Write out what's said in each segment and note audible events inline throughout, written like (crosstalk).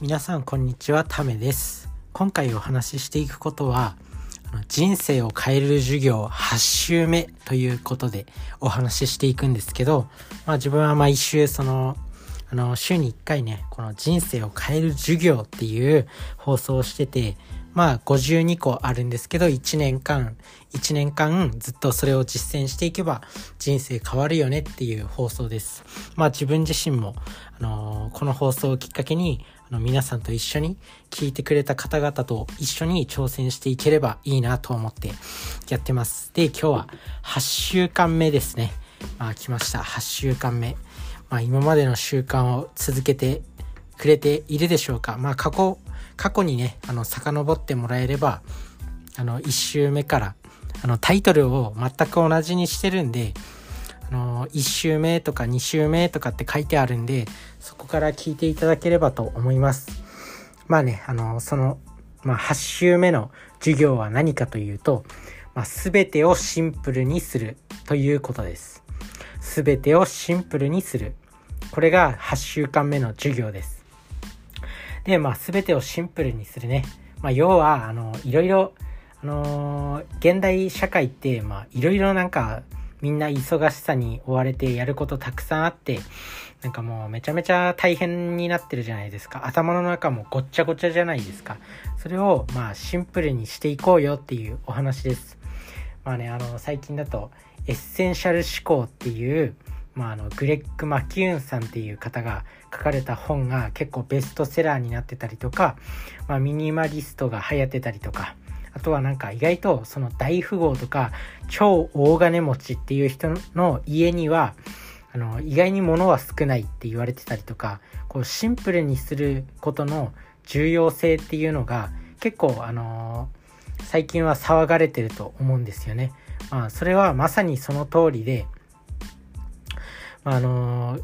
皆さんこんにちはためです。今回お話ししていくことは人生を変える授業8週目ということでお話ししていくんですけど、まあ、自分は毎週そのあの週に1回ねこの人生を変える授業っていう放送をしててまあ52個あるんですけど1年間1年間ずっとそれを実践していけば人生変わるよねっていう放送です。まあ自分自身も、あの、この放送をきっかけにの皆さんと一緒に聞いてくれた方々と一緒に挑戦していければいいなと思ってやってます。で、今日は8週間目ですね。まあ来ました。8週間目。まあ今までの習慣を続けてくれているでしょうか。まあ過去、過去にね、あの遡ってもらえれば、あの1週目からあのタイトルを全く同じにしてるんで、あの1週目とか2週目とかって書いてあるんでそこから聞いていただければと思います。まあねあのその、まあ、8週目の授業は何かというと、まあ、全てをシンプルにするということです。全てをシンプルにする。これが8週間目の授業です。でまあ全てをシンプルにするね、まあ、要はあのいろいろあのー、現代社会って、まあ、いろいろなんか、みんな忙しさに追われてやることたくさんあって、なんかもうめちゃめちゃ大変になってるじゃないですか。頭の中もごっちゃごちゃじゃないですか。それをまあシンプルにしていこうよっていうお話です。まあね、あの最近だとエッセンシャル思考っていう、まあ、あのグレッグ・マキューンさんっていう方が書かれた本が結構ベストセラーになってたりとか、まあ、ミニマリストが流行ってたりとか、あとはなんか意外とその大富豪とか超大金持ちっていう人の家にはあの意外に物は少ないって言われてたりとかこうシンプルにすることの重要性っていうのが結構あのー、最近は騒がれてると思うんですよね。まあ、それはまさにその通りで、まあ、あのー、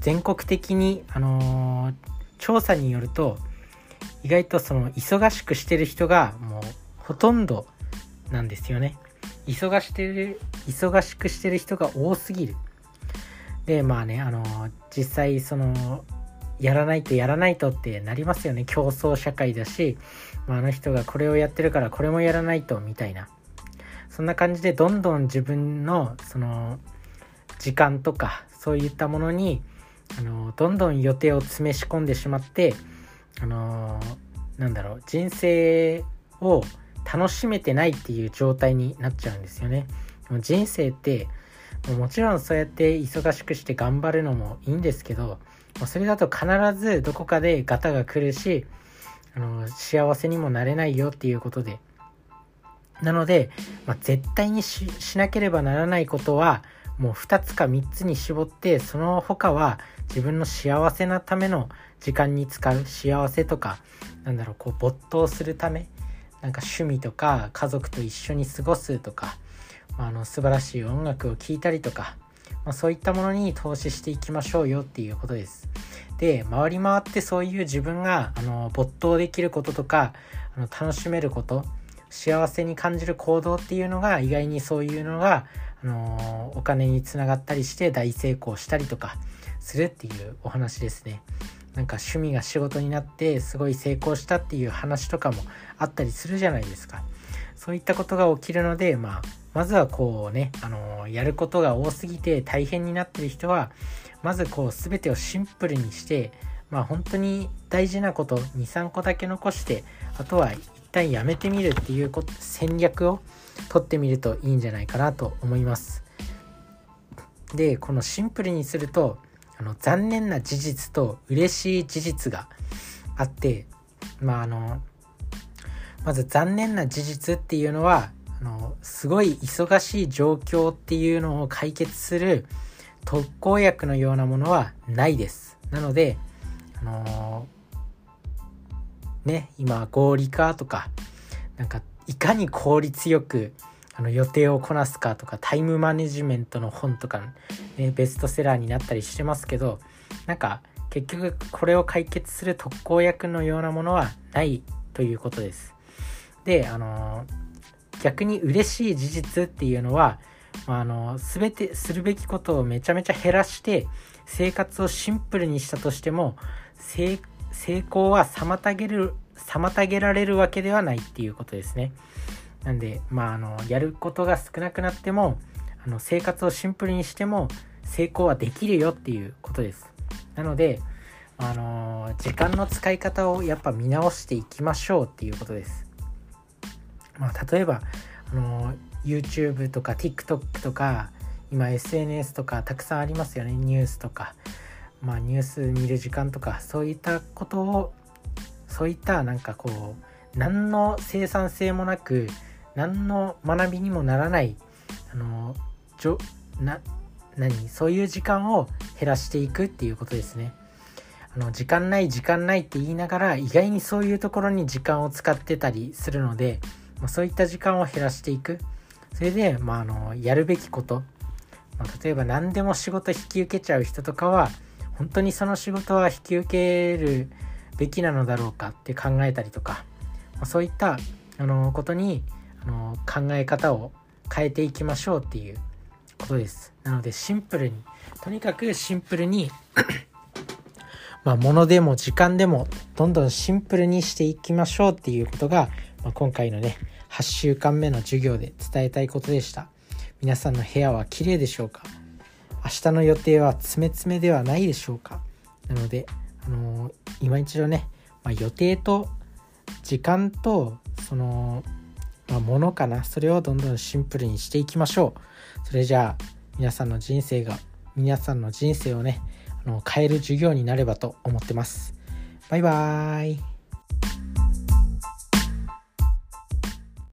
全国的に、あのー、調査によると意外とその忙しくしてる人がほとんどなんですよね。忙してる、忙しくしてる人が多すぎる。で、まあね、あの、実際その、やらないとやらないとってなりますよね。競争社会だし、まあ、あの人がこれをやってるからこれもやらないとみたいな。そんな感じでどんどん自分のその時間とかそういったものにあのどんどん予定を詰め仕込んでしまってあのなんだろう人生を楽しめてないっていう状態になっちゃうんですよね。でも人生ってもちろんそうやって忙しくして頑張るのもいいんですけどそれだと必ずどこかでガタが来るしあの幸せにもなれないよっていうことでなので、まあ、絶対にしなければならないことはもう2つか3つに絞ってその他は自分の幸せなための時間に使う幸せとかなんだろうこう没頭するためなんか趣味とか家族と一緒に過ごすとか、まあ、あの素晴らしい音楽を聴いたりとか、まあ、そういったものに投資していきましょうよっていうことです。で回り回ってそういう自分があの没頭できることとかあの楽しめること幸せに感じる行動っていうのが意外にそういうのが、あのお金につながったりして大成功したりとかするっていうお話ですね。なんか趣味が仕事になってすごい成功したっていう話とかもあったりするじゃないですか。そういったことが起きるので、まあ、まずはこうね、あの、やることが多すぎて大変になってる人は、まずこう全てをシンプルにして、まあ本当に大事なこと2、3個だけ残して、あとは一旦やめてみるっていうこ戦略を取ってみるといいんじゃないかなと思います。で、このシンプルにすると、あの残念な事実と嬉しい事実があってまああのまず残念な事実っていうのはあのすごい忙しい状況っていうのを解決する特効薬のようなものはないです。なので、あのー、ね、今合理化とか、なんかいかに効率よくあの予定をこなすかとかタイムマネジメントの本とか、ね、ベストセラーになったりしてますけどなんか結局これを解決する特効薬のようなものはないということです。であの逆に嬉しい事実っていうのはあの全てするべきことをめちゃめちゃ減らして生活をシンプルにしたとしても成成功は妨げる妨げられるわけではないっていうことですね。なんで、まあ、あのやることが少なくなってもあの生活をシンプルにしても成功はできるよっていうことです。なので、あの時間の使い方をやっぱ見直していきましょうっていうことです。まあ、例えば、あの YouTube とか TikTok とか今 SNS とかたくさんありますよねニュースとかまあニュース見る時間とかそういったことをそういったなんかこう何の生産性もなく何の学びにもならないあのじょな何そういう時間を減らしていくっていうことですね。あの時間ない時間ないって言いながら意外にそういうところに時間を使ってたりするので、まあ、そういった時間を減らしていくそれで、まあ、あのやるべきこと、まあ、例えば何でも仕事引き受けちゃう人とかは本当にその仕事は引き受けるべきなのだろうかって考えたりとか、まあ、そういったあのことにの考え方を変えていきましょうっていうことです。なのでシンプルにとにかくシンプルに (coughs) まあ物でも時間でもどんどんシンプルにしていきましょうっていうことが、まあ、今回のね8週間目の授業で伝えたいことでした。皆さんの部屋は綺麗でしょうか？明日の予定は詰め詰めではないでしょうか？なので、あのー、今一度ね、まあ、予定と時間とそのまあ、ものかな。それをどんどんシンプルにしていきましょう。それじゃあ皆さんの人生が皆さんの人生をねあの変える授業になればと思ってます。バイバーイ。